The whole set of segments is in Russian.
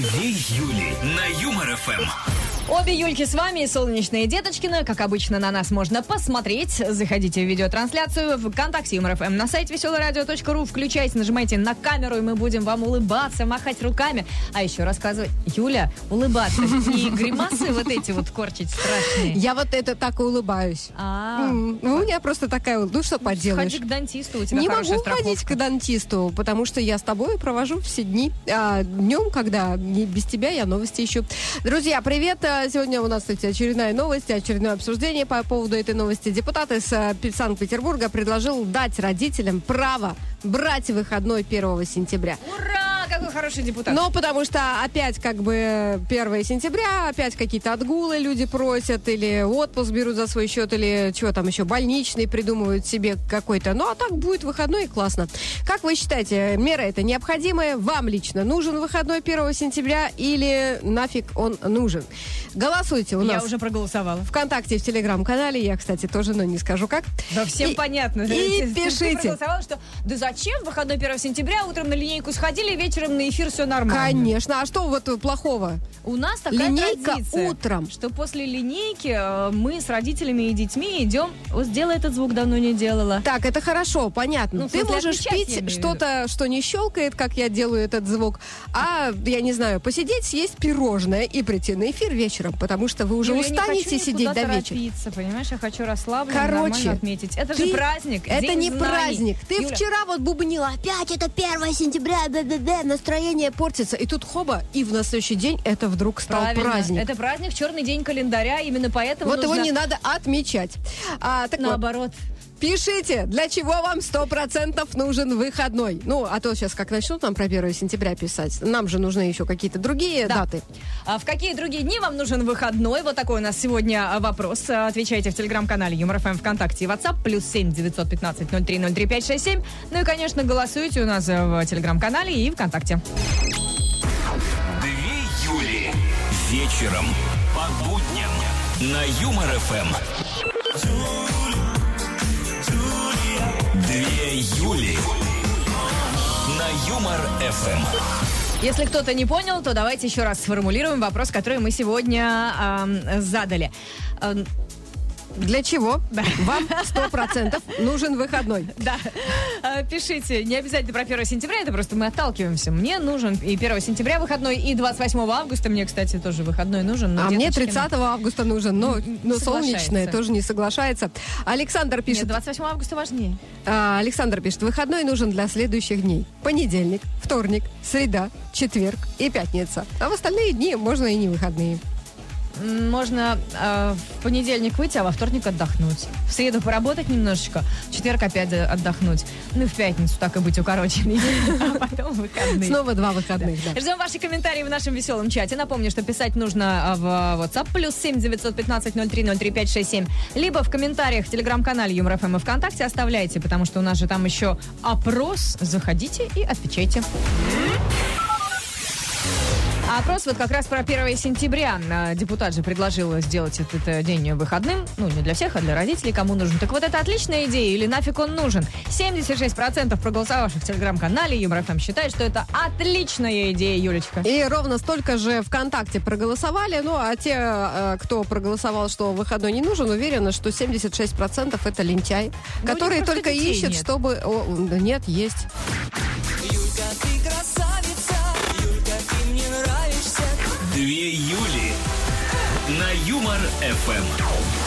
Две Юли на Юмор ФМ. Обе Юльки с вами и Солнечные Деточкины. Как обычно, на нас можно посмотреть. Заходите в видеотрансляцию в ВКонтакте Юмор ФМ на сайте веселорадио.ру. Включайте, нажимайте на камеру, и мы будем вам улыбаться, махать руками. А еще рассказывать, Юля, улыбаться. И гримасы вот эти вот корчить страшные. Я вот это так и улыбаюсь. А, Ну, у меня просто такая... Ну, что поделаешь? ходи к дантисту, у тебя Не могу ходить к дантисту, потому что я с тобой провожу все дни. А днем, когда без тебя, я новости ищу. Друзья, привет. А, Сегодня у нас, кстати, очередная новость, очередное обсуждение по поводу этой новости. Депутат из Пи- Санкт-Петербурга предложил дать родителям право брать выходной 1 сентября. Ура! Какой хороший депутат. Но потому что опять как бы 1 сентября, опять какие-то отгулы люди просят, или отпуск берут за свой счет, или что там еще, больничный придумывают себе какой-то. Ну, а так будет выходной, и классно. Как вы считаете, мера это необходимая? Вам лично нужен выходной 1 сентября или нафиг он нужен? Голосуйте у Я нас уже проголосовала. ВКонтакте, в Телеграм-канале. Я, кстати, тоже, но не скажу как. Да всем И- понятно. и пишите. проголосовала, что да зачем в выходной 1 сентября утром на линейку сходили, вечером на эфир все нормально. Конечно. А что вот плохого? У нас такая Линейка традиция, утром. что после линейки э, мы с родителями и детьми идем. Вот сделай этот звук, давно не делала. Так, это хорошо, понятно. Ну, Ты можешь я пить что-то, что не щелкает, как я делаю этот звук, а, я не знаю, посидеть, съесть пирожное и прийти на эфир вечером, потому что вы уже Юля, не устанете сидеть до вечера. понимаешь? Я хочу расслабленно, Короче, отметить. Это Ты- же праздник, Это не знаний. праздник. Ты Юля, вчера вот бубнила, опять это 1 сентября, бе-бе-бе, настроение портится. И тут хоба, и в на следующий день это вдруг стал правильно. праздник. Это праздник, черный день календаря, именно поэтому Вот его нужно не надо отмечать. А, так наоборот. Пишите, для чего вам 100% нужен выходной. Ну, а то сейчас как начнут нам про 1 сентября писать. Нам же нужны еще какие-то другие Да. даты. А в какие другие дни вам нужен выходной? Вот такой у нас сегодня а, вопрос. А, Отвечайте в телеграм-канале Юмор ФМ ВКонтакте и WhatsApp. Плюс семь девятьсот пятнадцать ноль три ноль три пять шесть семь. Ну и, конечно, голосуйте у нас э, в телеграм-канале и ВКонтакте. Две Юли. Вечером по будням на Юмор ФМ. Юли на Юмор ФМ. Если кто-то не понял, то давайте еще раз сформулируем вопрос, который мы сегодня ам, задали. Для чего вам 100% нужен выходной? Да, А, пишите. Не обязательно про 1 сентября, это просто мы отталкиваемся. Мне нужен и 1 сентября выходной, и 28 августа мне, кстати, тоже выходной нужен. но А мне деточки, 30 августа нужен, но, но солнечное тоже не соглашается. Александр Нет, пишет, 28 августа важнее. а, Александр пишет, выходной нужен для следующих дней. Понедельник, вторник, среда, четверг и пятница. А в остальные дни можно и не выходные. Можно э, в понедельник выйти, а во вторник отдохнуть. В среду поработать немножечко, в четверг опять э, отдохнуть. Ну и в пятницу так и быть укороченный а потом выходные. Снова два выходных, да. Ждем ваши комментарии в нашем веселом чате. Напомню, что писать нужно а, в WhatsApp плюс 7 915 03 03 567. Либо в комментариях в телеграм-канале Юмор ФМ и ВКонтакте оставляйте, потому что у нас же там еще опрос. Заходите и отвечайте. А опрос вот как раз про 1 сентября. А, Депутат же предложил сделать этот э, день выходным. Ну, не для всех, а для родителей, кому нужен. Так вот, это отличная идея или нафиг он нужен? 76% проголосовавших в телеграм-канале Юмор ФМ считают, что это отличная идея, Юлечка. И ровно столько же ВКонтакте проголосовали. Ну, а те, э, кто проголосовал, что выходной не нужен, уверены, что 76% это лентяй, Ну, просто только ищет, нет. чтобы... О, нет, есть. На Юмор ФМ.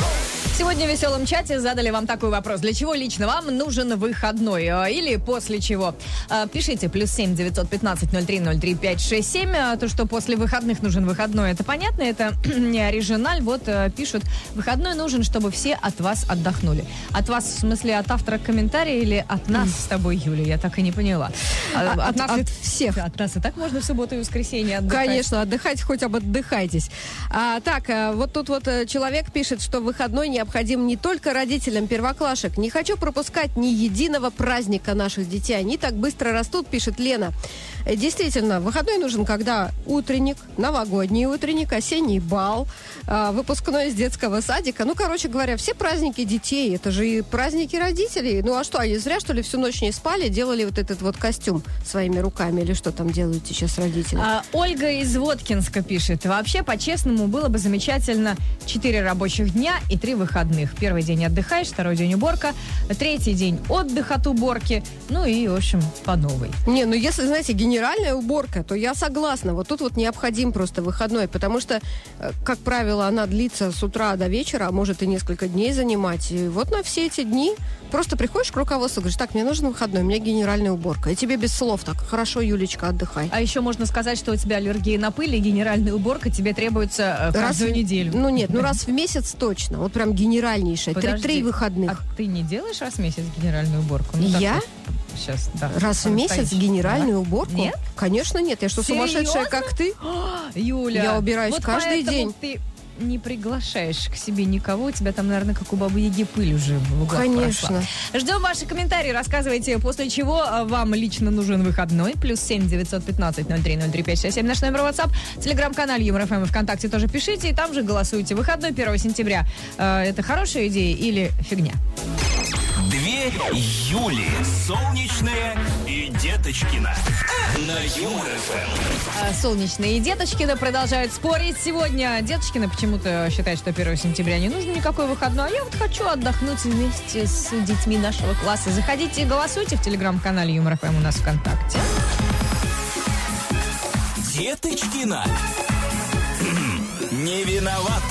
Сегодня в веселом чате задали вам такой вопрос. Для чего лично вам нужен выходной? Э, Или после чего? Э, Пишите плюс семь девятьсот пятнадцать ноль три ноль три пять шесть семь. Э, То, что после выходных нужен выходной, это понятно, это не оригиналь. Вот пишут, выходной нужен, чтобы все от вас отдохнули. От вас, в смысле, от автора комментария или от нас с тобой, Юля? Я так и не поняла. А, От- нас от всех. От нас и так можно в субботу и воскресенье отдыхать. Конечно, отдыхайте, хоть об отдыхайтесь. А, так, э, вот тут вот э, человек пишет, что выходной необходим не только родителям первоклашек. Не хочу пропускать ни единого праздника наших детей. Они так быстро растут, пишет Лена. Действительно, выходной нужен, когда утренник, новогодний утренник, осенний бал, а, выпускной из детского садика. Ну, короче говоря, все праздники детей, это же и праздники родителей. Ну, а что, они зря, что ли, всю ночь не спали, делали вот этот вот костюм своими руками, или что там делают сейчас родители? А, Ольга из Воткинска пишет. Вообще, по-честному, было бы замечательно 4 рабочих дня и 3 выходных. Первый день отдыхаешь, второй день уборка, третий день отдых от уборки, ну и, в общем, по новой. Не, ну если, знаете, генеральная уборка, то я согласна. Вот тут вот необходим просто выходной, потому что, э, как правило, она длится с утра до вечера, а может и несколько дней занимать. И вот на все эти дни просто приходишь к руководству, говоришь, так, мне нужен выходной, у меня генеральная уборка. И тебе без слов так, хорошо, Юлечка, отдыхай. А еще можно сказать, что у тебя аллергия на пыль и генеральная уборка тебе требуется э, каждую в- неделю. Ну нет, ну раз в месяц точно. Вот прям генеральнейшая. Три, Подожди, три выходных. А ты не делаешь раз в месяц генеральную уборку? Ну, так Я? вот, Сейчас, да. Раз в месяц Стоишь. генеральную уборку? Нет? Конечно нет. Я что, сумасшедшая, Серьезно? как ты? Да? Юля, Я убираюсь вот каждый день. ты не приглашаешь к себе никого, у тебя там, наверное, как у бабы Яги пыль уже в углах Конечно. прошла. Ждем ваши комментарии, рассказывайте, после чего а, вам лично нужен выходной. Плюс семь девятьсот пятнадцать ноль три ноль три пять шесть семь наш номер WhatsApp. Телеграм-канал Юмор ФМ и ВКонтакте тоже пишите, и там же голосуйте. Выходной 1 сентября. Э, Это хорошая идея или фигня? Две Юли. Солнечная Деточкина. На Юмор ФМ. А, Солнечные Деточкины продолжают спорить сегодня. Деточкина почему-то считает, что 1 сентября не нужно никакой выходной. А я вот хочу отдохнуть вместе с детьми нашего класса. Заходите и голосуйте в телеграм-канале Юмор ФМ у нас ВКонтакте. Деточкина. Не виноват.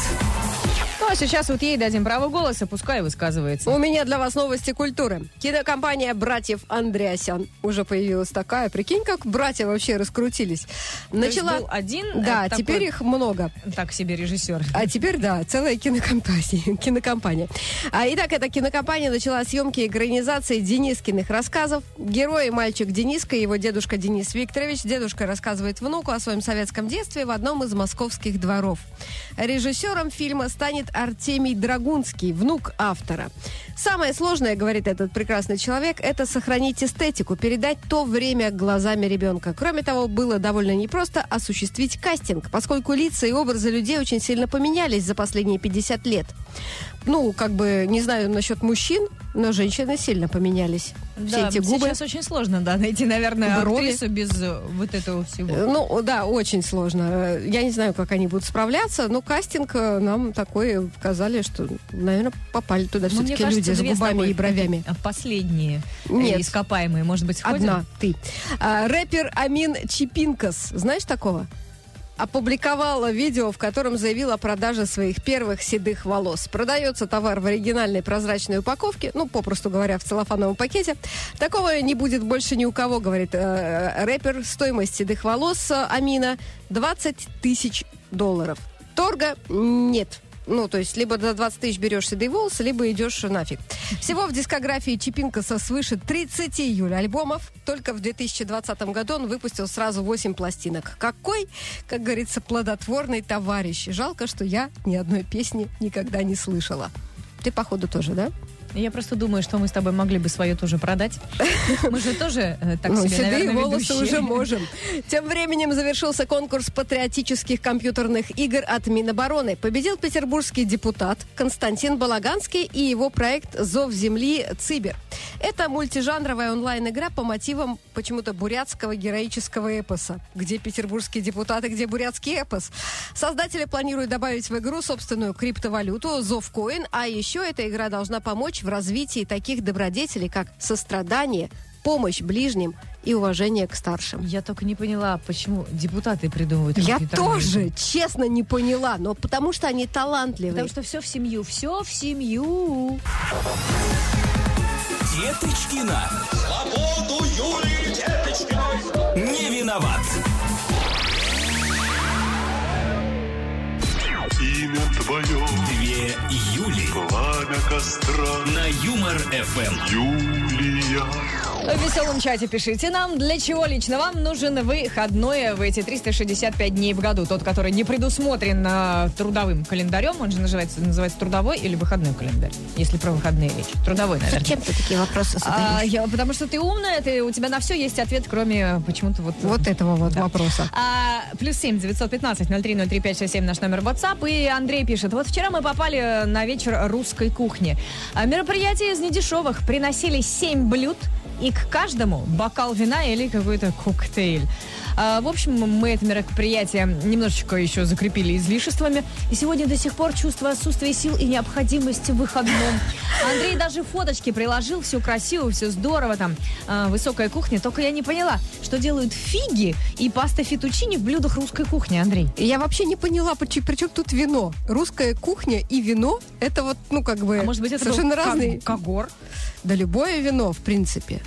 Ну, а сейчас вот ей дадим право голоса, пускай высказывается. У меня для вас новости культуры. Кинокомпания братьев Андреасян уже появилась такая. Прикинь, как братья вообще раскрутились. То есть Начала... был один Да, э, такой, теперь их много. так себе режиссер. А теперь, да, целая кинокомпания. кинокомпания. А, итак, эта кинокомпания начала съемки экранизации Денискиных рассказов. Герой мальчик Дениска, его дедушка Денис Викторович. Дедушка рассказывает внуку о своем советском детстве в одном из московских дворов. Режиссером фильма станет Артемий Драгунский, внук автора. Самое сложное, говорит этот прекрасный человек, это сохранить эстетику, передать то время глазами ребенка. Кроме того, было довольно непросто осуществить кастинг, поскольку лица и образы людей очень сильно поменялись за последние 50 лет. Ну, как бы, не знаю насчет мужчин, но женщины сильно поменялись. Все Да, эти губы. сейчас очень сложно, да, найти, наверное, Брови. актрису без э, вот этого всего. Э, Ну, да, очень сложно. Э, Я не знаю, как они будут справляться, но кастинг э, нам такой показали, что, наверное, попали туда Ну, все-таки люди с губами и бровями. такие, а, Последние э, Нет. ископаемые, может быть, сходим? Одна, ты. А, рэпер Амин Чипинкас, знаешь такого? Опубликовала видео, в котором заявил о продаже своих первых седых волос. Продается товар в оригинальной прозрачной упаковке, ну, попросту говоря, в целлофановом пакете. Такого не будет больше ни у кого, говорит э, рэпер. Стоимость седых волос э, Амина 20 тысяч долларов. Торга нет. Ну, то есть, либо за 20 тысяч берешь седые волосы, либо идешь нафиг. Всего в дискографии Чипинкаса свыше 30 июля альбомов. Только в 2020 году он выпустил сразу 8 пластинок. Какой, как говорится, плодотворный товарищ. Жалко, что я ни одной песни никогда не слышала. Ты, походу, тоже, да? Я просто думаю, что мы с тобой могли бы свое тоже продать. Мы же тоже э, так Ну, себе, седые наверное, волосы ведущие. уже можем. Тем временем завершился конкурс патриотических компьютерных игр от Минобороны. Победил петербургский депутат Константин Балаганский и его проект «Зов земли Цибер». Это мультижанровая онлайн-игра по мотивам почему-то бурятского героического эпоса. Где петербургские депутаты, где бурятский эпос. Создатели планируют добавить в игру собственную криптовалюту Зовкоин, а еще эта игра должна помочь в развитии таких добродетелей, как сострадание, помощь ближним и уважение к старшим. Я только не поняла, почему депутаты придумывают Я тоже, честно, не поняла, но потому что они талантливые. Потому что все в семью, все в семью. Деточкина. Свободу Юлии Деточкиной. Не виноват. Имя твое, Две Юли. пламя костра, На Юмор ФМ. Юлия. В веселом чате пишите нам, для чего лично вам нужен выходной в эти 365 дней в году. Тот, который не предусмотрен э, трудовым календарем, он же называется, называется трудовой или выходной календарь, если про выходные речь. Трудовой, наверное. Зачем ты такие вопросы А, задаешь? я- потому что ты умная, ты, у тебя на все есть ответ, кроме почему-то вот... Вот этого вот вопроса. А, плюс семь девятьсот пятнадцать ноль три ноль три пять шесть семь наш номер WhatsApp. И Андрей пишет, вот вчера мы попали на вечер русской кухни. А, мероприятие из недешевых. Приносили семь блюд и к каждому бокал вина или какой-то коктейль. А, в общем, мы это мероприятие немножечко еще закрепили излишествами. И сегодня до сих пор чувство отсутствия сил и необходимости в выходном. Андрей даже фоточки приложил, все красиво, все здорово там. А, высокая кухня. Только я не поняла, что делают фиги и паста фетучини в блюдах русской кухни, Андрей. Я вообще не поняла, при чем тут вино. Русская кухня и вино, это вот, ну, как бы, А может быть, это совершенно разные. когор? Да любое вино, в принципе.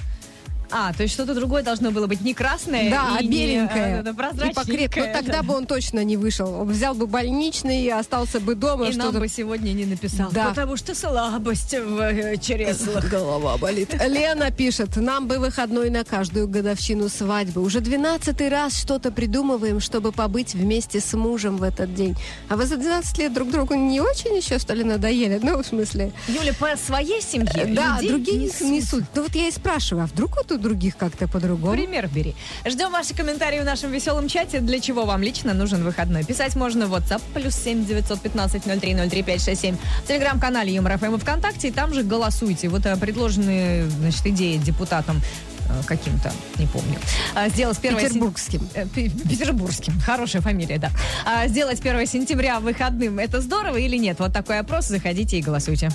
А, то есть что-то другое должно было быть не красное, Да, а и не, беленькое. а, да, и покреп- прозрачненькое. Но тогда бы он точно не вышел. Он взял бы больничный и остался бы дома. И нам бы сегодня не написал. Да. Потому что слабость в э, чреслах. Голова болит. Лена пишет, нам бы выходной на каждую годовщину свадьбы. Уже двенадцатый раз что-то придумываем, чтобы побыть вместе с мужем в этот день. А вы за 12 лет друг другу не очень еще, что ли, надоели? Ну, в смысле... Юля, по своей семье Да, другие несут. несут. Ну вот я и спрашиваю, а вдруг вот у других как-то по-другому? Пример бери. Ждем ваши комментарии в нашем веселом чате. Для чего вам лично нужен выходной? Писать можно в WhatsApp плюс 7 915 03 03 567. В телеграм-канале Юмор ФМ и ВКонтакте. И там же голосуйте. Вот э, предложенные, значит, идеи депутатам э, каким-то, не помню. А, Сделать первое... сен- Петербургским. Э, пе- Петербургским. Хорошая фамилия, да. А, сделать 1 сентября выходным, это здорово или нет? Вот такой опрос. Заходите и голосуйте.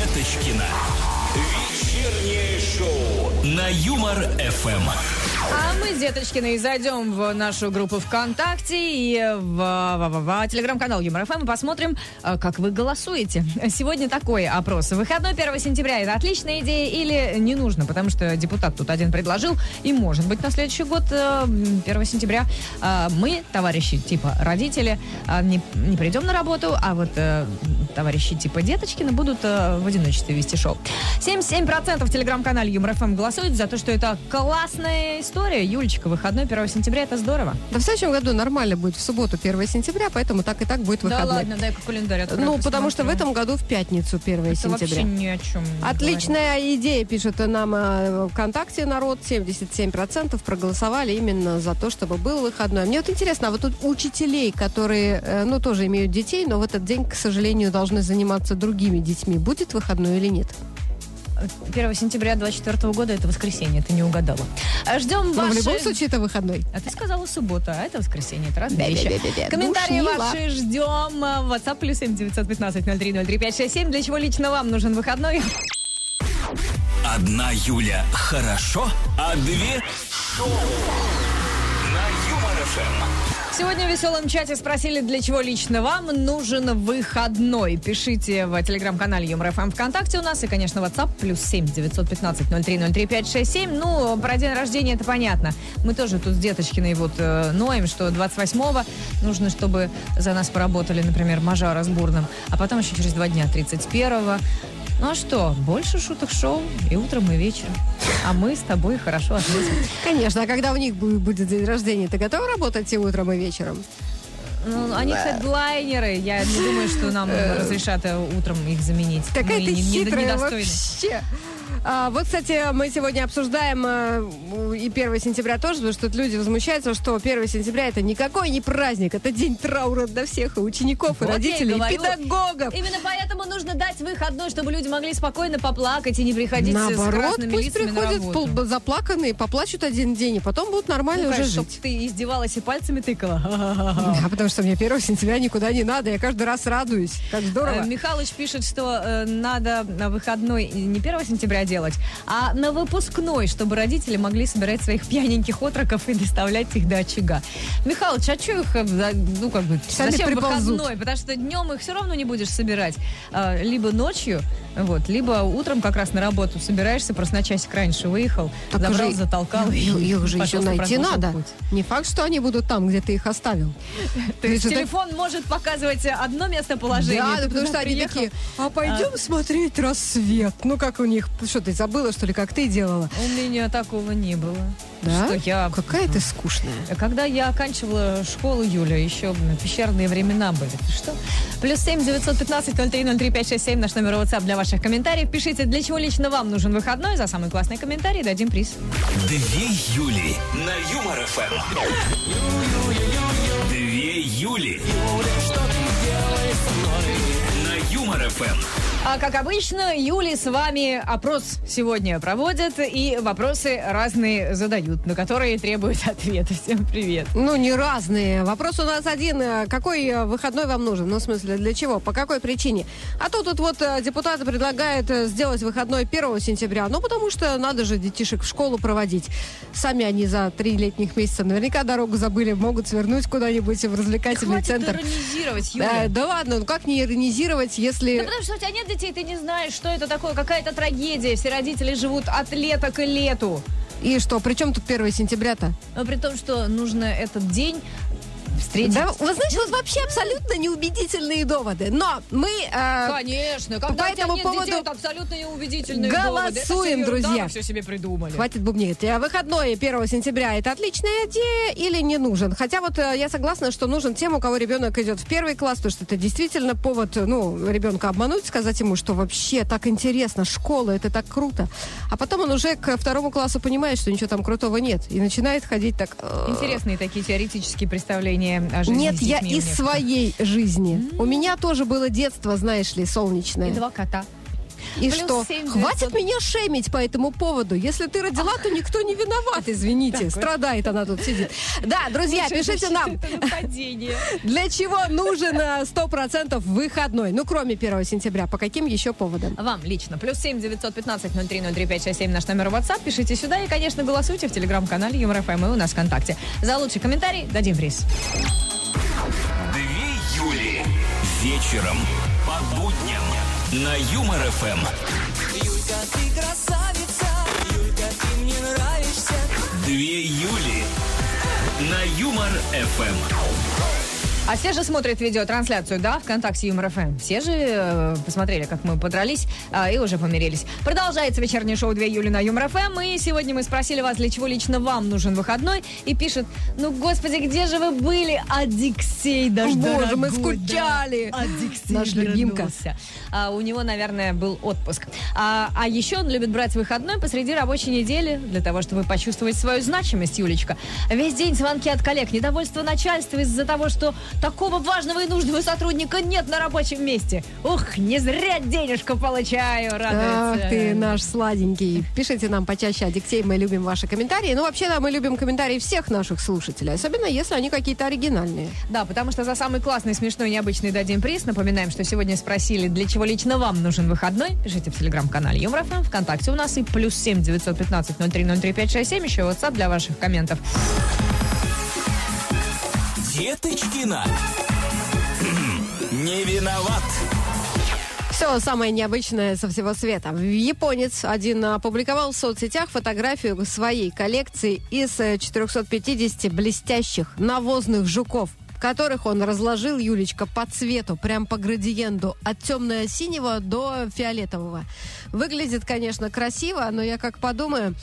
И Деточкина. Вечернее шоу на Юмор ФМ. А мы с Деточкиной зайдем в нашу группу ВКонтакте и в, в- в- в телеграм-канал Юмор ФМ и посмотрим, э, как вы голосуете. Сегодня такой опрос. Выходной 1 сентября это отличная идея или не нужно? Потому что депутат тут один предложил, и может быть на следующий год, э, 1 сентября, э, мы, товарищи типа родители, э, не, не придем на работу, а вот э, товарищи типа Деточкина будут э, в одиночестве вести шоу. 77% в телеграм-канале Юмор ФМ голосуют за то, что это классная история. Юлечка, выходной 1 сентября, это здорово. Да в следующем году нормально будет в субботу 1 сентября, поэтому так и так будет выходной. Да ладно, дай-ка календарь открою, Ну, потому что в посмотрю. этом году в пятницу 1 это сентября. вообще ни о чем не Отличная идея, пишет нам э, ВКонтакте народ. 77% проголосовали именно за то, чтобы был выходной. Мне вот интересно, а вот тут учителей, которые, э, ну, тоже имеют детей, но в этот день, к сожалению, должны заниматься другими детьми, будет выходной или нет? Говорю. 1 сентября 24 года это воскресенье, ты не угадала. А Ждем Но ваши... в любом случае это выходной. А ты сказала суббота, а это воскресенье, это разные вещи. Бе-бе-бе-бе. Комментарии Душнила. ваши ждем. WhatsApp плюс 7 915 03 03 567. Для чего лично вам нужен выходной? Одна Юля хорошо, а две шоу. Сегодня в веселом чате спросили, для чего лично вам нужен выходной. Пишите в телеграм-канале Юмор ФМ ВКонтакте у нас и, конечно, WhatsApp плюс 7 915 03 03 567. Ну, про день рождения это понятно. Мы тоже тут с Деточкиной вот э, ноем, что 28-го нужно, чтобы за нас поработали, например, Мажара с Бурным, а потом еще через два дня 31-го. Ну а что, больше шуток шоу и утром, и вечером. А мы с тобой хорошо ответим. Конечно, а когда у них бу- будет день рождения, ты готова работать и утром, и вечером? Ну, они хедлайнеры. Я не думаю, что нам разрешат э, утром их заменить. Какая Мы ты не- не- хитрая недостойны. вообще. А, вот, кстати, мы сегодня обсуждаем э, и 1 сентября тоже, потому что тут люди возмущаются, что 1 сентября это никакой не праздник, это день траура для всех, и учеников, и Вот и родителей, и педагогов. Именно поэтому нужно дать выходной, чтобы люди могли спокойно поплакать и не приходить с Наоборот, красными пусть на приходят работу. пол- заплаканные, поплачут один день, и потом будут нормально Ну, уже конечно, жить. ты издевалась и пальцами тыкала. А потому что мне 1 сентября никуда не надо, я каждый раз радуюсь. Как здорово. Э, Михалыч пишет, что э, надо на выходной не 1 сентября делать, а на выпускной, чтобы родители могли собирать своих пьяненьких отроков и доставлять их до очага. Михалыч, а что их, э, ну, как бы, Сами зачем приползут. выходной? Потому что днем их все равно не будешь собирать. А, Либо ночью, вот, либо утром как раз на работу собираешься, просто на часик раньше выехал, Так забрал, уже- затолкал. Их, и их же еще найти надо. путь. Не факт, что они будут там, где ты их оставил. То есть телефон может показывать одно местоположение. Да, потому что они такие, а пойдем смотреть рассвет. Ну, как у них, что ты забыла, что ли, как ты делала? У меня такого не было. Да? Что я... Какая ты скучная. Когда я оканчивала школу, Юля, еще пещерные времена были. Ты что? Плюс семь девятьсот пятнадцать ноль три ноль три пять шесть семь наш номер WhatsApp для ваших комментариев. Пишите, для чего лично вам нужен выходной. За самый классный комментарий дадим приз. Две Юли на Юмор ФМ. Две Юли. На Юмор ФМ. А как обычно, Юли с вами опрос сегодня проводят и вопросы разные задают, на которые требуют ответа. Всем привет. Ну, не разные. Вопрос у нас один. э, Какой э, выходной вам нужен? Ну, в смысле, для чего? По какой причине? А то тут вот э, депутаты предлагают э, сделать выходной 1 сентября. Ну, потому что надо же детишек в школу проводить. Сами они за три летних месяца наверняка дорогу забыли, могут свернуть куда-нибудь в развлекательный Хватит центр. иронизировать, Да, Юля. да ладно, ну как не иронизировать, Да если... потому что у тебя нет детей, ты не знаешь, что это такое, какая-то трагедия. Все родители живут от лета к лету. И что, при чем тут 1 сентября-то? Но при том, что нужно этот день встретить. Да, вы знаете, вот вообще абсолютно неубедительные доводы. Но мы... э, Конечно, когда По этому нет поводу детей, это абсолютно неубедительные голосуем, доводы. Друзья. все себе придумали. Хватит бубнить. А Выходной 1 сентября это отличная идея или не нужен? Хотя вот э, я согласна, что нужен тем, у кого ребенок идет в первый класс, потому что это действительно повод, э, ну, ребенка обмануть, сказать ему, что вообще так интересно, школа, это так круто. А потом он уже к второму классу понимает, что ничего там крутого нет. И начинает ходить так... э, Интересные такие теоретические представления о жизни Нет, я из своей жизни. У меня тоже было детство, знаешь ли, солнечное. И два кота. И Плюс что? семь Хватит девятьсот. меня шемить по этому поводу. Если ты родила, то никто не виноват, извините. Страдает она тут сидит. Да, друзья, Слушай, пишите нам, для чего нужен э, 100% выходной. Ну, кроме 1 сентября. По каким еще поводам? Вам лично. Плюс семь девятьсот пятнадцать ноль три ноль три пять шесть семь наш номер WhatsApp. Пишите сюда и, конечно, голосуйте в телеграм-канале Юмор ФМ и у нас ВКонтакте. За лучший комментарий дадим приз. Две Юли. Вечером. По будням. На Юмор ФМ. Юлька, ты красавица, Юлька, ты мне нравишься. Две Юли. На Юмор ФМ. А все же смотрят видеотрансляцию, да, ВКонтакте Юмор ФМ. Все же э, посмотрели, как мы подрались а, и уже помирились. Продолжается вечернее шоу Две Юли на Юмор ФМ. И сегодня мы спросили вас, для чего лично вам нужен выходной. И пишет, ну, господи, где же вы были? Одиксей даже Боже, мы дорогой, скучали. да. Одиксей Наш любимка. А, у него, наверное, был отпуск. А, а еще он любит брать выходной посреди рабочей недели для того, чтобы почувствовать свою значимость, Юлечка. Весь день звонки от коллег, недовольство начальства из-за того, что такого важного и нужного сотрудника нет на рабочем месте. Ух, не зря денежку получаю, радуется. Ах ты наш сладенький. Пишите нам почаще, Адиксей, мы любим ваши комментарии. Ну, вообще, да, мы любим комментарии всех наших слушателей, особенно если они какие-то оригинальные. Да, потому что за самый классный, смешной, необычный дадим приз. Напоминаем, что сегодня спросили, для чего лично вам нужен выходной. Пишите в телеграм-канале Юмор ФМ, ВКонтакте у нас и плюс семь девятьсот пятнадцать ноль три ноль три пять шесть семь. Еще WhatsApp для ваших комментов. Деточкина. Не виноват. Все самое необычное со всего света. Японец один опубликовал в соцсетях фотографию своей коллекции из э, 450 блестящих навозных жуков которых он разложил, Юлечка, по цвету, прям по градиенту, от темно-синего до фиолетового. Выглядит, конечно, красиво, но я как подумаю,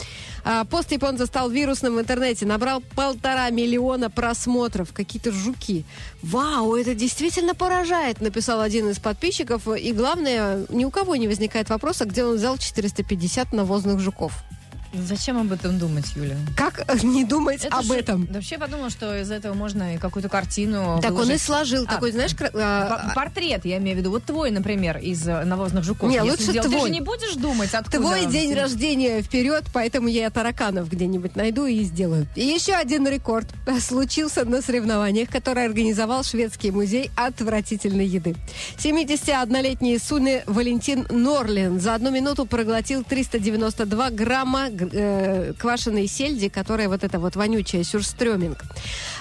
а, пост японца стал вирусным в интернете, набрал полтора миллиона просмотров, какие-то жуки. Вау, это действительно поражает, написал один из подписчиков. И главное, ни у кого не возникает вопроса, где он взял 450 навозных жуков. Зачем об этом думать, Юля? Как э, не думать Это об ж- этом? Да вообще подумал, что из этого можно и какую-то картину Так он и выложить. сложил А, такой, знаешь, кра- а, П- Портрет, я имею в виду. Вот твой, например, из э, навозных жуков. Не, лучше сделать, Ты твой. же не будешь думать, откуда... Твой день тебе. рождения вперед, поэтому я тараканов где-нибудь найду и сделаю. И еще один рекорд случился на соревнованиях, которые организовал шведский музей отвратительной еды. 71-летний Суне Валентин Норлин за одну минуту проглотил 392 грамма э, квашеной сельди, которая вот эта вот вонючая сюрстрёминг.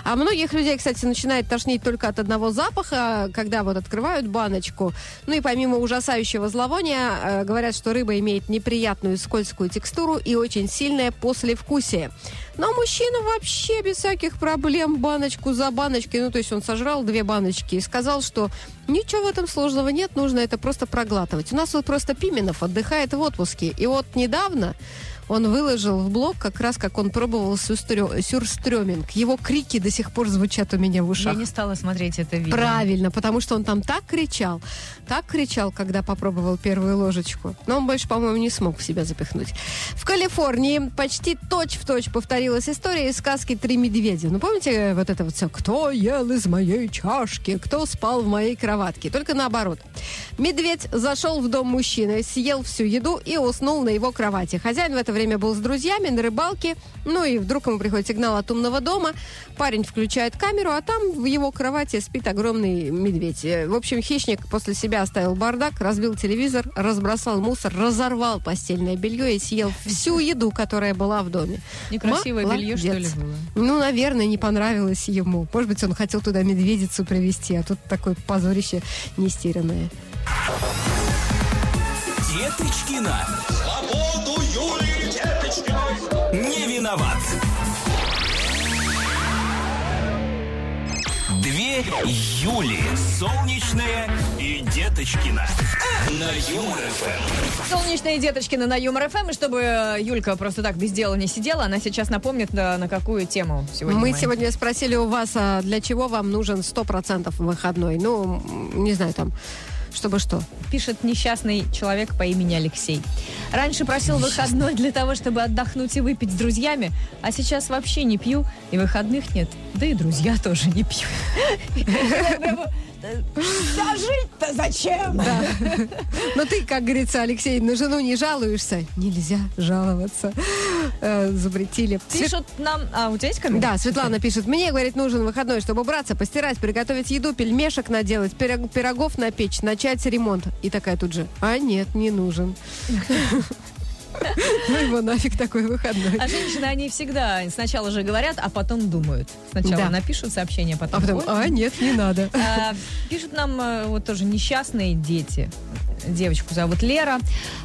А многих людей, кстати, начинает тошнить только от одного запаха, когда вот открывают баночку. Ну и помимо ужасающего зловония, э, говорят, что рыба имеет неприятную скользкую текстуру и очень сильное послевкусие. Но мужчина вообще без всяких проблем баночку за баночкой, ну то есть он сожрал две баночки и сказал, что ничего в этом сложного нет, нужно это просто проглатывать. У нас вот просто Пименов отдыхает в отпуске, и вот недавно он выложил в блог как раз, как он пробовал сюрстрёминг. Его крики до сих пор звучат у меня в Я ушах. не стала смотреть это видео. Правильно, потому что он там так кричал, так кричал, когда попробовал первую ложечку. Но он больше, по-моему, не смог в себя запихнуть. В Калифорнии почти точь-в-точь повторилась история из сказки «Три медведя». Ну, помните вот это вот все «Кто ел из моей чашки? Кто спал в моей кроватке?» Только наоборот. Медведь зашел в дом мужчины, съел всю еду и уснул на его кровати. Хозяин в это время был с друзьями на рыбалке. Ну и вдруг ему приходит сигнал от умного дома. Парень включает камеру, а там в его кровати спит огромный медведь. Э, В общем, хищник после себя оставил бардак, разбил телевизор, разбросал мусор, разорвал постельное белье и съел всю еду, которая была в доме. Некрасивое белье, что ли, было? Ну, наверное, не понравилось ему. Может быть, он хотел туда медведицу привезти, а тут такое позорище нестерянное. Деточкина. Свободу Юлии. Не виноват. Две Юли. Солнечная и Деточкина. На Юмор ФМ. Солнечные деточкины на Юмор ФМ. И чтобы э, Юлька просто так без дела не сидела, она сейчас напомнит, на, на какую тему сегодня Мы сегодня спросили у вас, а для чего вам нужен 100% выходной? Ну, не знаю, там, чтобы что? Пишет несчастный человек по имени Алексей. Раньше просил выходной для того, чтобы отдохнуть и выпить с друзьями, а сейчас вообще не пью, и выходных нет. Да и друзья тоже не пьют. Да жить-то зачем? Но ты, как говорится, Алексей, на жену не жалуешься? Нельзя жаловаться. Э, Запретили. Свет- Пишут нам... А, у тебя есть комментарий? Да, Светлана пишет, мне, говорит, нужен выходной, чтобы убраться, постирать, приготовить еду, пельмешек наделать, пирог- пирогов напечь, начать ремонт. И такая тут же, а нет, не нужен. Ну его нафиг такой выходной. А женщины, они всегда сначала же говорят, а потом думают. Сначала Да. напишут сообщение, потом... А потом, «Ой, а нет, не надо. А, Пишут нам э, вот тоже несчастные дети. Девочку зовут Лера.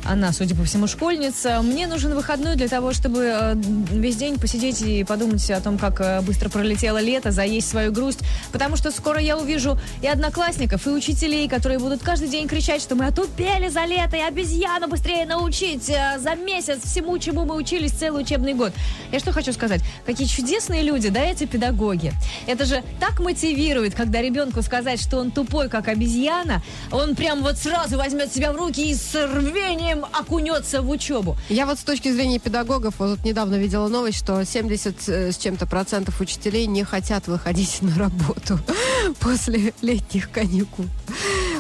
Она, судя по всему, школьница. Мне нужен выходной для того, чтобы э, весь день посидеть и подумать о том, как э, быстро пролетело лето, заесть свою грусть. Потому что скоро я увижу и одноклассников, и учителей, которые будут каждый день кричать, что мы отупели за лето, и обезьяну быстрее научить э, за месяц всему, чему мы учились целый учебный год. Я что хочу сказать? Какие чудесные люди, да, эти педагоги. Это же так мотивирует, когда ребенку сказать, что он тупой, как обезьяна, он прям вот сразу возьмет себя в руки и с рвением окунется в учебу. Я вот с точки зрения педагогов, вот недавно видела новость, что 70 с чем-то процентов учителей не хотят выходить на работу после летних каникул.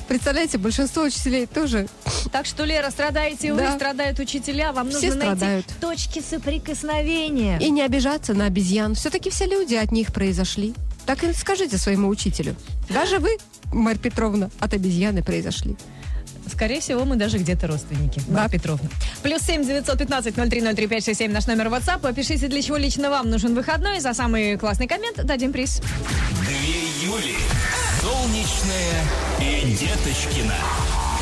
Представляете, большинство учителей тоже Так что, Лера, страдаете вы, Да. страдают учителя, вам Все нужно страдают. найти точки соприкосновения. И не обижаться на обезьян. Все-таки все люди от них произошли. Так и скажите своему учителю. Даже вы, Марья Петровна, от обезьяны произошли. Скорее всего, мы даже где-то родственники. Да. Марья Петровна. Плюс семь девятьсот пятнадцать ноль три ноль три пять шесть семь наш номер WhatsApp. Пишите, для чего лично вам нужен выходной. За самый классный коммент дадим приз. Две Юли. Солнечная и Деточкина.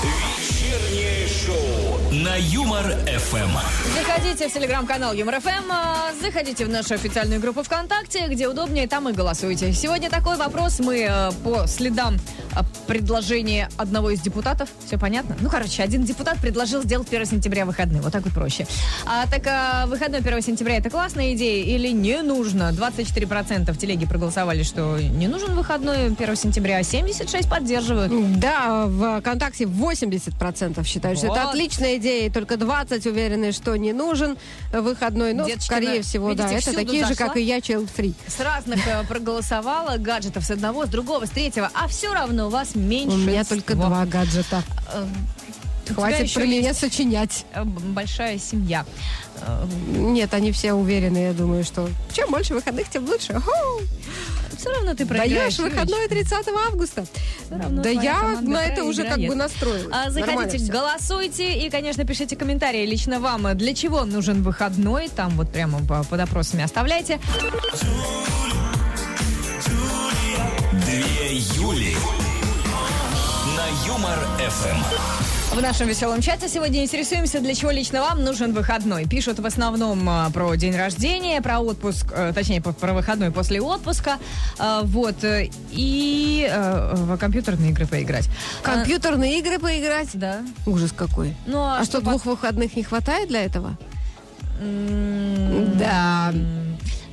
Вечернее шоу на Юмор ФМ. Заходите в телеграм-канал Юмор ФМ, а, заходите в нашу официальную группу ВКонтакте, где удобнее, там и голосуйте. Сегодня такой вопрос. Мы э, по следам э, предложения одного из депутатов. Все понятно? Ну, короче, один депутат предложил сделать 1 сентября выходные. Вот так вот проще. А так а, выходной 1 сентября это классная идея или не нужно? 24% в телеге проголосовали, что не нужен выходной 1 сентября, а 76% поддерживают. Да, в ВКонтакте 80% считают, что это Вот. отличная идее, только 20 уверены, что не нужен выходной. Но, Деточкина, скорее всего, да, видите, это всюду такие же, зашла. как и я, child free. С разных э, проголосовала гаджетов с одного, с другого, с третьего, а все равно у вас меньше. У меня только два гаджета. Хватит еще про меня сочинять. Э, Большая семья. Э, Нет, они все уверены, я думаю, что чем больше выходных, тем лучше. Все равно ты проиграешь. Даешь выходной 30 августа. Да я на это уже как бы настроилась. А, заходите, голосуйте и, конечно, пишите комментарии лично вам, для чего нужен выходной. Там вот прямо по- под опросами оставляйте. Две Юли. На Юмор ФМ. В нашем веселом чате сегодня интересуемся, для чего лично вам нужен выходной. Пишут в основном а, про день рождения, про отпуск, э, точнее, по- про выходной после отпуска. А, Вот. э, И э, в компьютерные игры поиграть. Компьютерные игры поиграть? А, Да. Ужас какой. Ну, А что, двух выходных не хватает для этого? М, Да.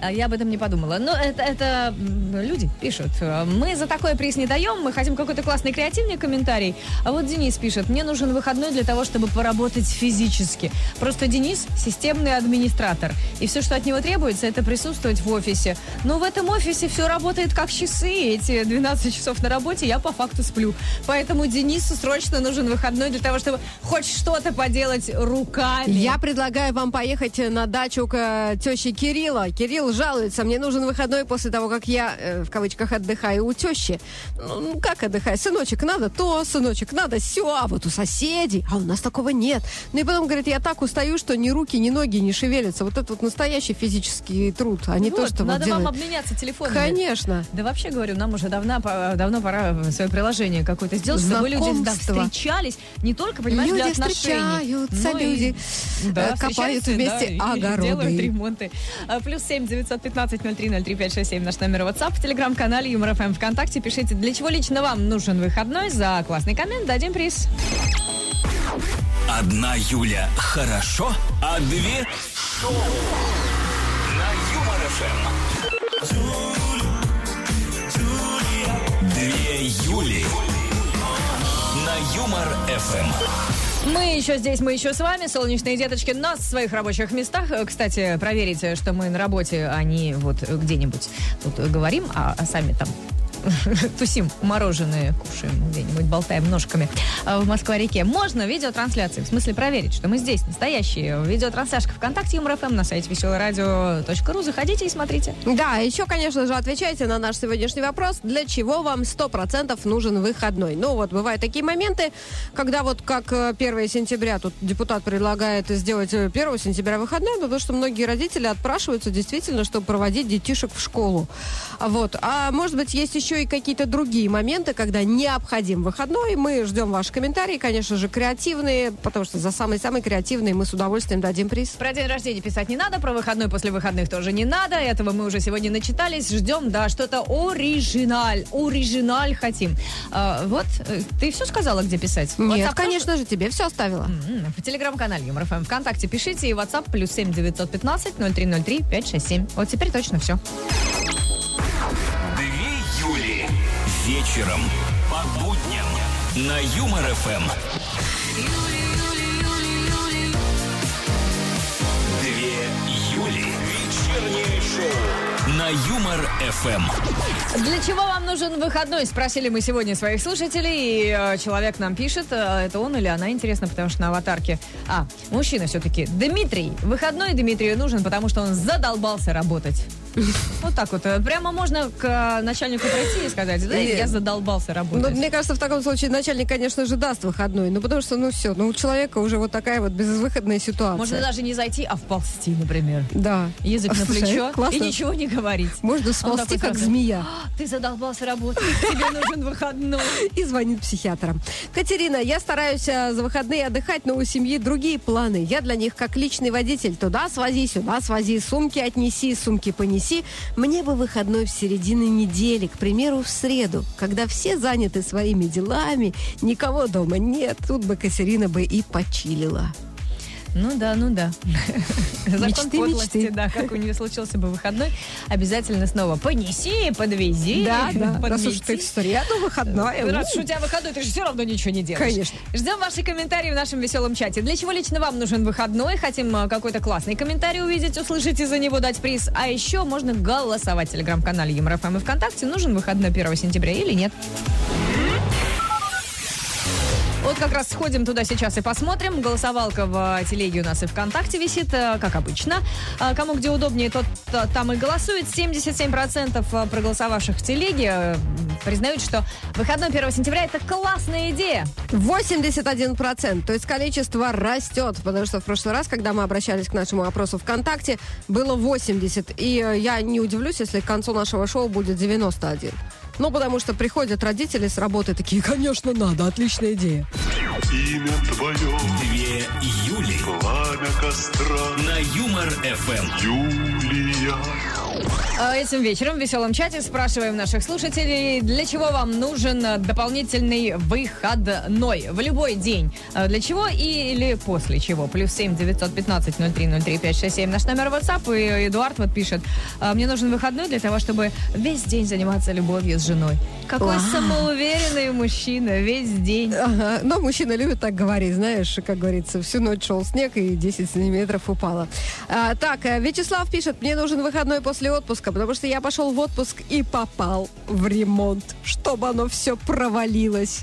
А Я об этом не подумала. Но это, это люди пишут. Мы за такой приз не даем, мы хотим какой-то классный креативный комментарий. А вот Денис пишет, мне нужен выходной для того, чтобы поработать физически. Просто Денис системный администратор. И все, что от него требуется, это присутствовать в офисе. Но в этом офисе все работает как часы. Эти 12 часов на работе я по факту сплю. Поэтому Денису срочно нужен выходной для того, чтобы хоть что-то поделать руками. Я предлагаю вам поехать на дачу к э, теще Кирилла. Кирилл жалуется, мне нужен выходной после того, как я, э, в кавычках, отдыхаю у тещи. Ну, ну, как отдыхаю? Сыночек, надо то, сыночек, надо все, а вот у соседей, а у нас такого нет. Ну и потом говорит, я так устаю, что ни руки, ни ноги не шевелятся. Вот это вот настоящий физический труд, а не то, Вот, что вот надо вам обменяться телефонами. Конечно. Да вообще, говорю, нам уже давно, давно пора свое приложение какое-то сделать, чтобы люди да, встречались не только, понимаешь, для Люди отношений. встречаются, люди, да, э, копают вместе да, огороды. делают ремонты. А, Плюс семь девятьсот пятнадцать ноль три ноль три пять шесть семь наш номер WhatsApp, в телеграм-канале Юмор ФМ ВКонтакте. Пишите, для чего лично вам нужен выходной. За классный коммент дадим приз. Одна Юля хорошо, а две шоу. На Юмор ФМ. Две Юли. На Юмор ФМ. Мы еще здесь, мы еще с вами, солнечные деточки, на своих рабочих местах. Э, Кстати, проверите, что мы на работе, а не вот где-нибудь тут говорим, а, а сами там тусим, мороженое кушаем где-нибудь, болтаем ножками а, в Москва-реке. Можно видеотрансляции, в смысле проверить, что мы здесь, настоящие. Видеотрансляшка ВКонтакте, Юмор ФМ, на сайте веселорадио.ру. Заходите и смотрите. Да, еще, конечно же, отвечайте на наш сегодняшний вопрос, для чего вам 100% нужен выходной. Ну вот, бывают такие моменты, когда вот как э, 1 сентября, тут депутат предлагает сделать э, 1 сентября выходной, потому что многие родители отпрашиваются действительно, чтобы проводить детишек в школу. Вот. А может быть, есть еще и какие-то другие моменты, когда необходим выходной. Мы ждем ваши комментарии, конечно же, креативные, потому что за самые-самые креативные мы с удовольствием дадим приз. Про день рождения писать не надо, про выходной после выходных тоже не надо. Этого мы уже сегодня начитались. Ждем, да, что-то оригиналь. Оригиналь хотим. А, вот, э, ты все сказала, где писать? Нет, WhatsApp конечно же, тебе все оставила. тоже? М, В телеграм-канале Юмор ФМ ВКонтакте пишите и WhatsApp плюс семь девятьсот пятнадцать ноль три ноль три пять шесть семь. Вот теперь точно все. Вечером по будням на Юмор ФМ. Две Юли. Вечернее шоу на Юмор ФМ. Для чего вам нужен выходной? Спросили мы сегодня своих слушателей, и э, человек нам пишет, э, это он или она, интересно, потому что на аватарке. А, мужчина все-таки. Дмитрий. Выходной Дмитрию нужен, потому что он задолбался работать. Вот так вот. э, Прямо можно к э, начальнику пройти и сказать, да, я задолбался Ну, работать. мне кажется, в таком случае начальник, конечно же, даст выходной. Ну, потому что, ну, все, ну, у человека уже вот такая вот безвыходная ситуация. Можно даже не зайти, а вползти, например. Да. Язык на плечо и ничего не говорить. Можно сползти, как змея. «А, Ты задолбался работать, тебе нужен выходной. И звонит психиатрам. Катерина, я стараюсь а, за выходные отдыхать, но у семьи другие планы. Я для них как личный водитель. Туда свози, сюда свози, сумки отнеси, сумки понеси. Мне бы выходной в середине недели, к примеру, в среду, когда все заняты своими делами, никого дома нет. Тут бы Катерина бы и почилила. Ну да, ну да. Закон Мечты, подлости, мечты. да, как у нее случился бы выходной, обязательно снова понеси, подвези, Да, да. Раз уж ты в среду выходной. Ты рад, у. что у тебя выходной, ты же все равно ничего не делаешь. Конечно. Ждем ваши комментарии в нашем веселом чате. Для чего лично вам нужен выходной? Хотим а, какой-то классный комментарий увидеть, услышать и за него дать приз. А еще можно голосовать в телеграм-канале ЮморФМ и ВКонтакте. Нужен выходной 1 сентября или нет? Вот как раз сходим туда сейчас и посмотрим. Голосовалка в э, телеге у нас и ВКонтакте висит, э, как обычно. Э, Кому где удобнее, тот там и голосует. 77% проголосовавших в телеге признают, что выходной 1 сентября это классная идея. 81%. То есть количество растет, потому что в прошлый раз, когда мы обращались к нашему опросу ВКонтакте, было 80. И я не удивлюсь, если к концу нашего шоу будет 91. Ну, потому что приходят родители с работы такие, конечно, надо, отличная идея. Имя твое, Две Юли пламя костра, на Юмор ФМ. Юлия. Э, Этим вечером в веселом чате спрашиваем наших слушателей, для чего вам нужен э, дополнительный выходной в любой день. Э, Для чего или после чего. Плюс семь девятьсот пятнадцать ноль три ноль три пять шесть семь наш номер WhatsApp. И Эдуард вот пишет, «Э, мне нужен выходной для того, чтобы весь день заниматься любовью с женой. Какой Вау. самоуверенный мужчина весь день. Ага. Но мужчина любит так говорить, знаешь, как говорится, всю ночь шел снег и 10 сантиметров упало. А, так, Вячеслав пишет, мне нужен выходной после отпуска, потому что я пошел в отпуск и попал в ремонт, чтобы оно все провалилось.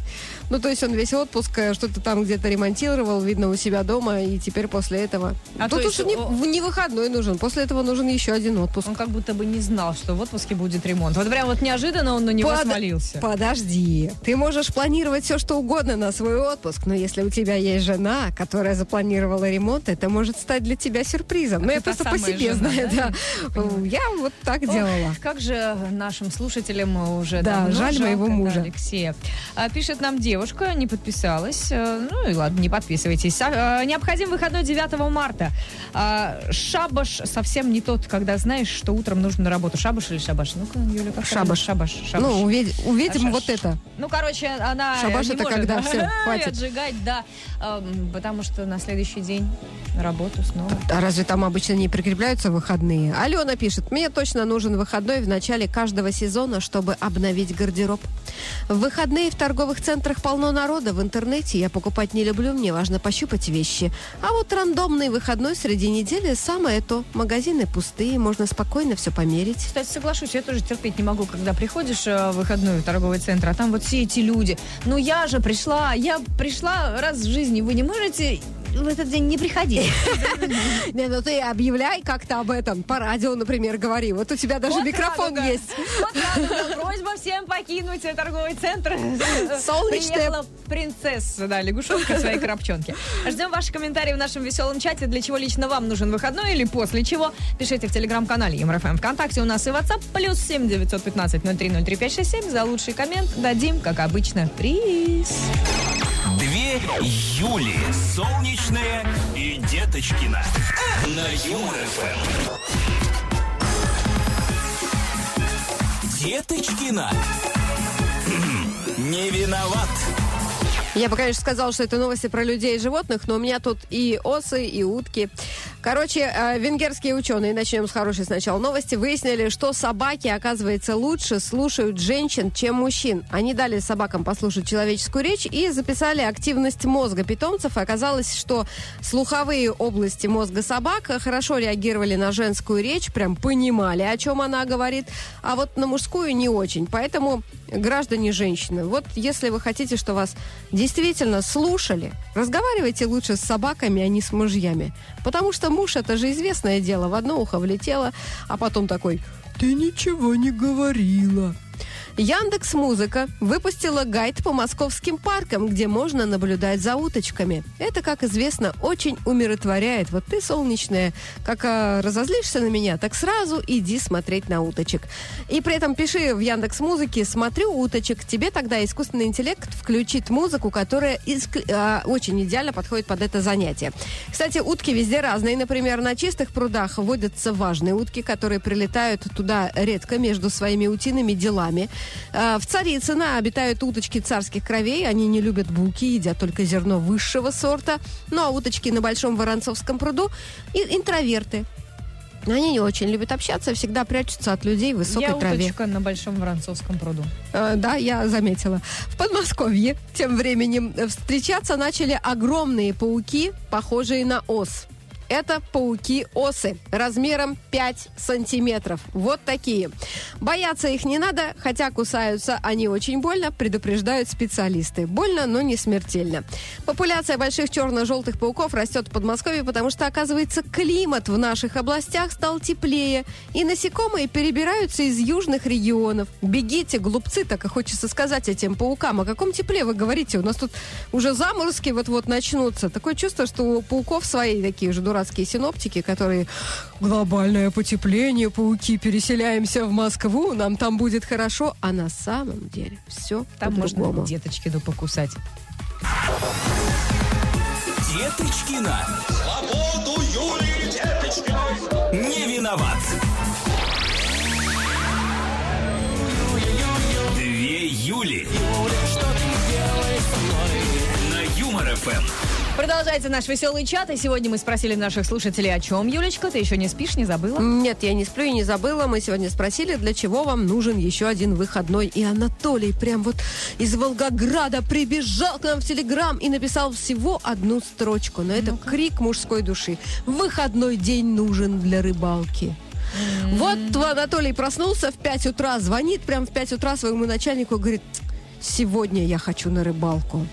Ну, то есть он весь отпуск э, что-то там где-то ремонтировал, видно, у себя дома, и теперь после этого... А Тут уж не, о- не выходной нужен, после этого нужен еще один отпуск. Он как будто бы не знал, что в отпуске будет ремонт. Вот прям вот неожиданно он на него Под- свалился. Подожди. Ты можешь планировать все, что угодно на свой отпуск, но если у тебя есть жена, которая запланировала ремонт, это может стать для тебя сюрпризом. Ну, я просто по себе жена, знаю, да? да. Я вот так делала. Ох, как же нашим слушателям уже Да, жаль жалко, моего да, мужа. Алексея. А, пишет нам девушка, не подписалась. Э, Ну и ладно, не подписывайтесь. Э, Необходим выходной 9 марта. А, Шабаш совсем не тот, когда знаешь, что утром нужно на работу. Шабаш или шабаш? Ну-ка, Юля, как Шабаш. Шабаш. шабаш. Ну, увидим, увидим А вот это. Ну, короче, она Шабаш это может когда? Всё, хватит. отжигать, да. Эм, Потому что на следующий день на работу снова. А разве там обычно не прикрепляются выходные? Алена пишет, мне точно нужен выходной в начале каждого сезона, чтобы обновить гардероб. В выходные в торговых центрах полно народа, в интернете я покупать не люблю, мне важно пощупать вещи. А вот рандомный выходной среди недели самое то. Магазины пустые, можно спокойно все померить. Кстати, соглашусь, я тоже терпеть не могу, когда приходишь э, в выходной в торговый центр, а там вот все эти люди. Ну я же пришла, я пришла раз в жизни, вы не можете в этот день не приходить. Не, ну ты объявляй как-то об этом, по радио, например, говори. Вот у тебя даже микрофон есть. Вот радуга. Просьба всем покинуть торговый центр. Солнечная- Приехала принцесса, да, лягушонка своей коробчонке. Ждем ваши комментарии в нашем веселом чате. Для чего лично вам нужен выходной или после чего? Пишите в телеграм-канале ЮморФМ ВКонтакте. У нас и WhatsApp. Плюс семь девятьсот пятнадцать ноль три ноль три пять шесть семь. За лучший коммент дадим, как обычно, приз. Юли. Солнечная и Деточкина. На Юмор ФМ. Деточкина. Не виноват. Я бы, конечно, сказала, что это новости про людей и животных, но у меня тут и осы, и утки. Короче, э, венгерские ученые, начнем с хорошей сначала новости, выяснили, что собаки, оказывается, лучше слушают женщин, чем мужчин. Они дали собакам послушать человеческую речь и записали активность мозга питомцев. И оказалось, что слуховые области мозга собак хорошо реагировали на женскую речь, прям понимали, о чем она говорит, а вот на мужскую не очень. Поэтому граждане женщины, вот если вы хотите, что вас действительно слушали, разговаривайте лучше с собаками, а не с мужьями. Потому что муж, это же известное дело, в одно ухо влетело, а потом такой, ты ничего не говорила. Яндекс Музыка выпустила гайд по московским паркам, где можно наблюдать за уточками. Это, как известно, очень умиротворяет. Вот ты, солнечная, как а, разозлишься на меня, так сразу иди смотреть на уточек. И при этом пиши в Яндекс Музыке «Смотрю уточек». Тебе тогда искусственный интеллект включит музыку, которая иск- а, очень идеально подходит под это занятие. Кстати, утки везде разные. Например, на чистых прудах водятся важные утки, которые прилетают туда редко между своими утиными делами. Э, В Царицыно обитают уточки царских кровей. Они не любят булки, едят только зерно высшего сорта. Ну а уточки на Большом Воронцовском пруду интроверты. Они не очень любят общаться, всегда прячутся от людей в высокой Я траве. уточка на Большом Воронцовском пруду. Э, да, я заметила. В Подмосковье тем временем встречаться начали огромные пауки, похожие на ос. Это пауки-осы размером 5 сантиметров. Вот такие. Бояться их не надо, хотя кусаются они очень больно, предупреждают специалисты. Больно, но не смертельно. Популяция больших черно-желтых пауков растет в Подмосковье, потому что, оказывается, климат в наших областях стал теплее, и насекомые перебираются из южных регионов. Бегите, глупцы, так и хочется сказать этим паукам. О каком тепле вы говорите? У нас тут уже заморозки вот-вот начнутся. Такое чувство, что у пауков свои такие же дурацкие синоптики, которые глобальное потепление, пауки, переселяемся в Москву, нам там будет хорошо. А на самом деле все Там можно деточки покусать. Деточкина. Свободу Юлии Деточкиной. Не виноват. Две Юли. На Юмор ФМ. Продолжается наш веселый чат, и сегодня мы спросили наших слушателей, о чем, Юлечка, ты еще не спишь, не забыла? Нет, я не сплю и не забыла. Мы сегодня спросили, для чего вам нужен еще один выходной. И Анатолий прям вот из Волгограда прибежал к нам в Телеграм и написал всего одну строчку. Но это крик мужской души. Выходной день нужен для рыбалки. Вот Анатолий проснулся в 5 утра, звонит прям в 5 утра своему начальнику, говорит, сегодня я хочу на рыбалку.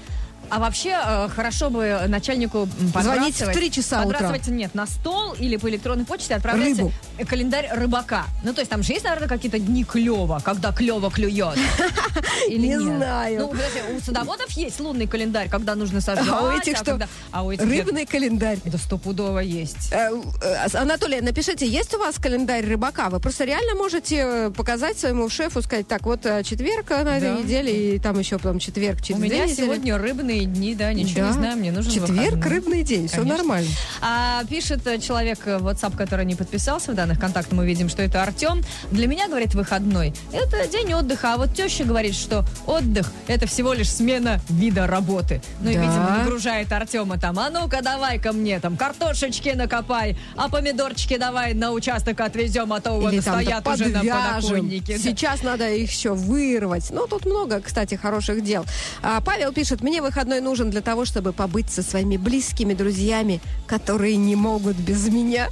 А вообще, э, хорошо бы начальнику м, Звонить в подбрасывать- три часа утра. подбрасывать, нет, на стол или по электронной почте отправлять Рыбу. календарь рыбака. Ну, то есть там же есть, наверное, какие-то дни клево, когда клево клюет. Или Не нет? знаю. Ну, подожди, у садоводов есть лунный календарь, когда нужно сажать. А у этих что? когда- А у этих нет. Рыбный календарь. Это стопудово есть. Э, э, Анатолий, напишите, есть у вас календарь рыбака? Вы просто реально можете э, показать своему шефу, сказать, так, вот э, четверг э, на этой Да. неделе, и там еще потом четверг через У две меня недели. сегодня рыбные дни, да, ничего Да. не знаю, мне нужен Четверг, выходной. рыбный день, все Конечно. нормально. А, пишет э, человек э, в WhatsApp, который не подписался в данных контактах, мы видим, что это Артем. Для меня, говорит, выходной. Это день отдыха. А вот теща говорит, что отдых – это всего лишь смена вида работы. Ну и, Да. видимо, нагружает Артема там. А ну-ка, давай ко мне там картошечки накопай, а помидорчики давай на участок отвезем, а то вот Или там стоят да уже на подоконнике. Сейчас надо их еще вырвать. Ну, тут много, кстати, хороших дел. А, Павел пишет, мне выходной нужен для того, чтобы побыть со своими близкими друзьями, которые не могут без меня.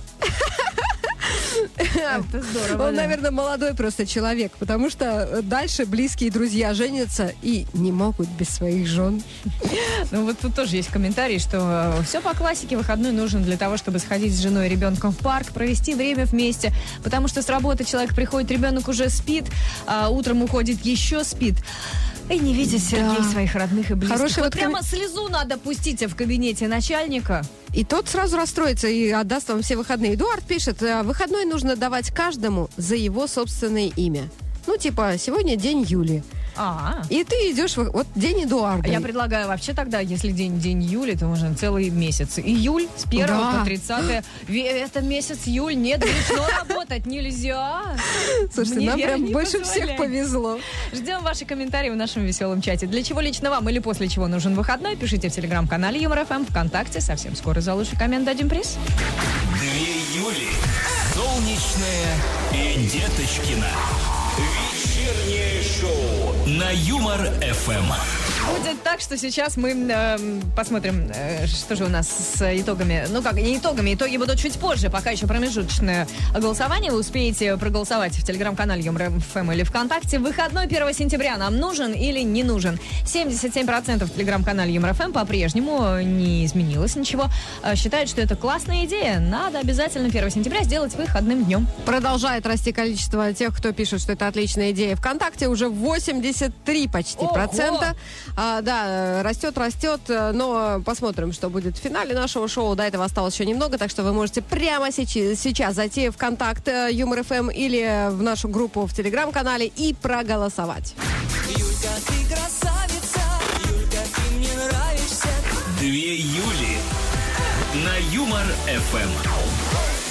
Это здорово. Он, да. наверное, молодой просто человек, потому что дальше близкие друзья женятся и не могут без своих жен. Ну вот тут тоже есть комментарий, что все по классике выходной нужен для того, чтобы сходить с женой и ребенком в парк, провести время вместе, потому что с работы человек приходит, ребенок уже спит, а утром уходит, еще спит. И не видит Сергей своих родных и близких. Хороший вот вот прямо слезу надо пустить в кабинете начальника. И тот сразу расстроится и отдаст вам все выходные. Эдуард пишет, «Э, выходной нужно давать каждому за его собственное имя. Ну, типа, сегодня день Юли. А, И ты идешь, в- вот день Эдуарда. я предлагаю вообще тогда, если день, день июля, то можно целый месяц. Июль с 1 Да. по 30. Ве- Это месяц июль, нет, грешно работать нельзя. Слушайте, Мне нам прям больше всех повезло. Ждем ваши комментарии в нашем веселом чате. Для чего лично вам или после чего нужен выходной, пишите в телеграм-канале Юмор ФМ, ВКонтакте. Совсем скоро за лучший коммент дадим приз. Две Юли. Солнечная и Деточкина. Вечернее шоу на Юмор ФМ. Будет так, что сейчас мы эм, посмотрим, э, что же у нас с итогами. Ну как, не итогами, итоги будут чуть позже, пока еще промежуточное голосование. Вы успеете проголосовать в телеграм-канале Юмор ФМ или ВКонтакте. Выходной 1 сентября нам нужен или не нужен? 77% в телеграм-канале Юмор ФМ по-прежнему э, не изменилось ничего. Э, Считают, что это классная идея. Надо обязательно 1 сентября сделать выходным днем. Продолжает расти количество тех, кто пишет, что это отличная идея. ВКонтакте уже 83 почти Ого! процента. А, да, э, растет, растет, э, но посмотрим, что будет в финале нашего шоу. До этого осталось еще немного, так что вы можете прямо сейчас, сейчас зайти в контакт э, Юмор ФМ или в нашу группу в Телеграм-канале и проголосовать. Юлька, ты красавица, Юлька, ты мне нравишься. Две Юли на Юмор ФМ.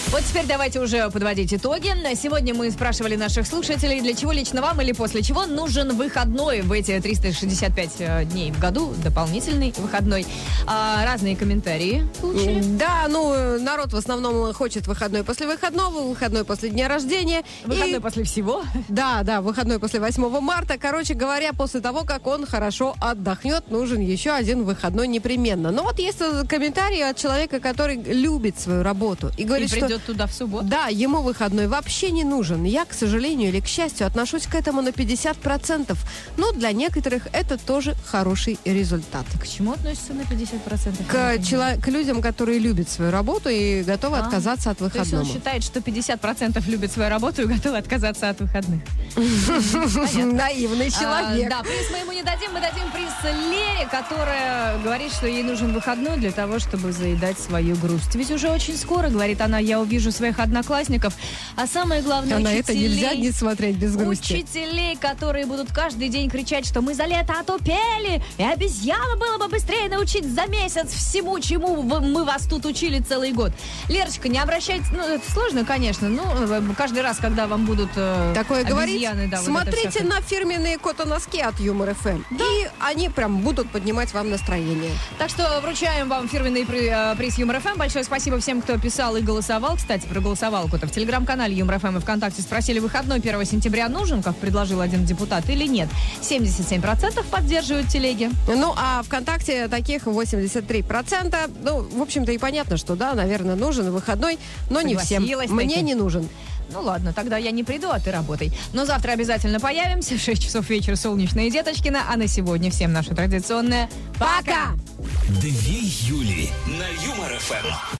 Вот теперь давайте уже подводить итоги. Сегодня мы спрашивали наших слушателей, для чего лично вам или после чего нужен выходной в эти 365 э, дней в году, дополнительный выходной. А, разные комментарии получили. Да, ну, народ в основном хочет выходной после выходного, выходной после дня рождения. Выходной И- после всего. Да, да, выходной после 8 марта. Короче говоря, после того, как он хорошо отдохнет, нужен еще один выходной непременно. Но вот есть э, комментарий от человека, который любит свою работу и И говорит, что... придет туда в субботу. Да, ему выходной вообще не нужен. Я, к сожалению или к счастью, отношусь к этому на 50%. Но для некоторых это тоже хороший результат. К чему относится на 50%? К, чело- к людям, которые любят свою работу и готовы А, отказаться от То есть он выходного. считает, что 50% любит свою работу и готовы отказаться от выходных. Наивный человек. А, да, приз мы ему не дадим, мы дадим приз Лере, которая говорит, что ей нужен выходной для того, чтобы заедать свою грусть. Ведь уже очень скоро, говорит она, я увижу своих одноклассников, а самое главное, А на это учителей- нельзя не смотреть без грусти. Учителей, которые будут каждый день кричать, что мы за лето отупели, и обезьяну было бы быстрее научить за месяц всему, чему мы вас тут учили целый год. Лерочка, не обращайтесь, ну, это сложно, конечно, но э, каждый раз, когда вам будут э, Такое говорить, обезьяны, да, вот это смотрите всё. на фирменные кото-носки от Юмор ФМ. И они прям будут поднимать вам настроение. Так что вручаем вам фирменный при- э, приз Юмор ФМ. Большое спасибо всем, кто писал и голосовал. Кстати, про голосовалку-то в телеграм-канале Юмор ФМ и ВКонтакте спросили, выходной 1 сентября нужен, как предложил один депутат, или нет. 77% поддерживают телеги. Ну, а ВКонтакте таких 83%. Ну, в общем-то, и понятно, что да, наверное, нужен выходной, но не всем. Мне таки. не нужен. Ну ладно, тогда я не приду, а ты работай. Но завтра обязательно появимся. В 6 часов вечера солнечная Деточкина. А на сегодня всем наше традиционное пока! Пока! Две Юли на Юмор ФМ.